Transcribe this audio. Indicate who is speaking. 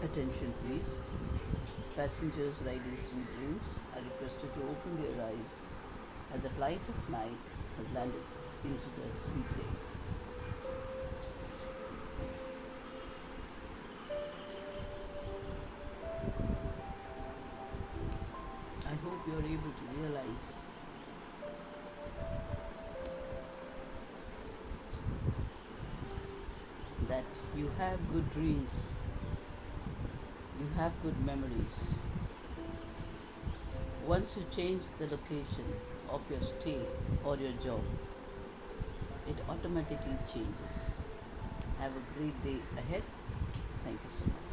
Speaker 1: Attention please. Passengers riding Dreams are requested to open their eyes as the flight of night has landed into the sweet day. I hope you are able to realize that you have good dreams, have good memories. Once you change the location of your stay or your job, it automatically changes. Have a great day ahead. Thank you so much.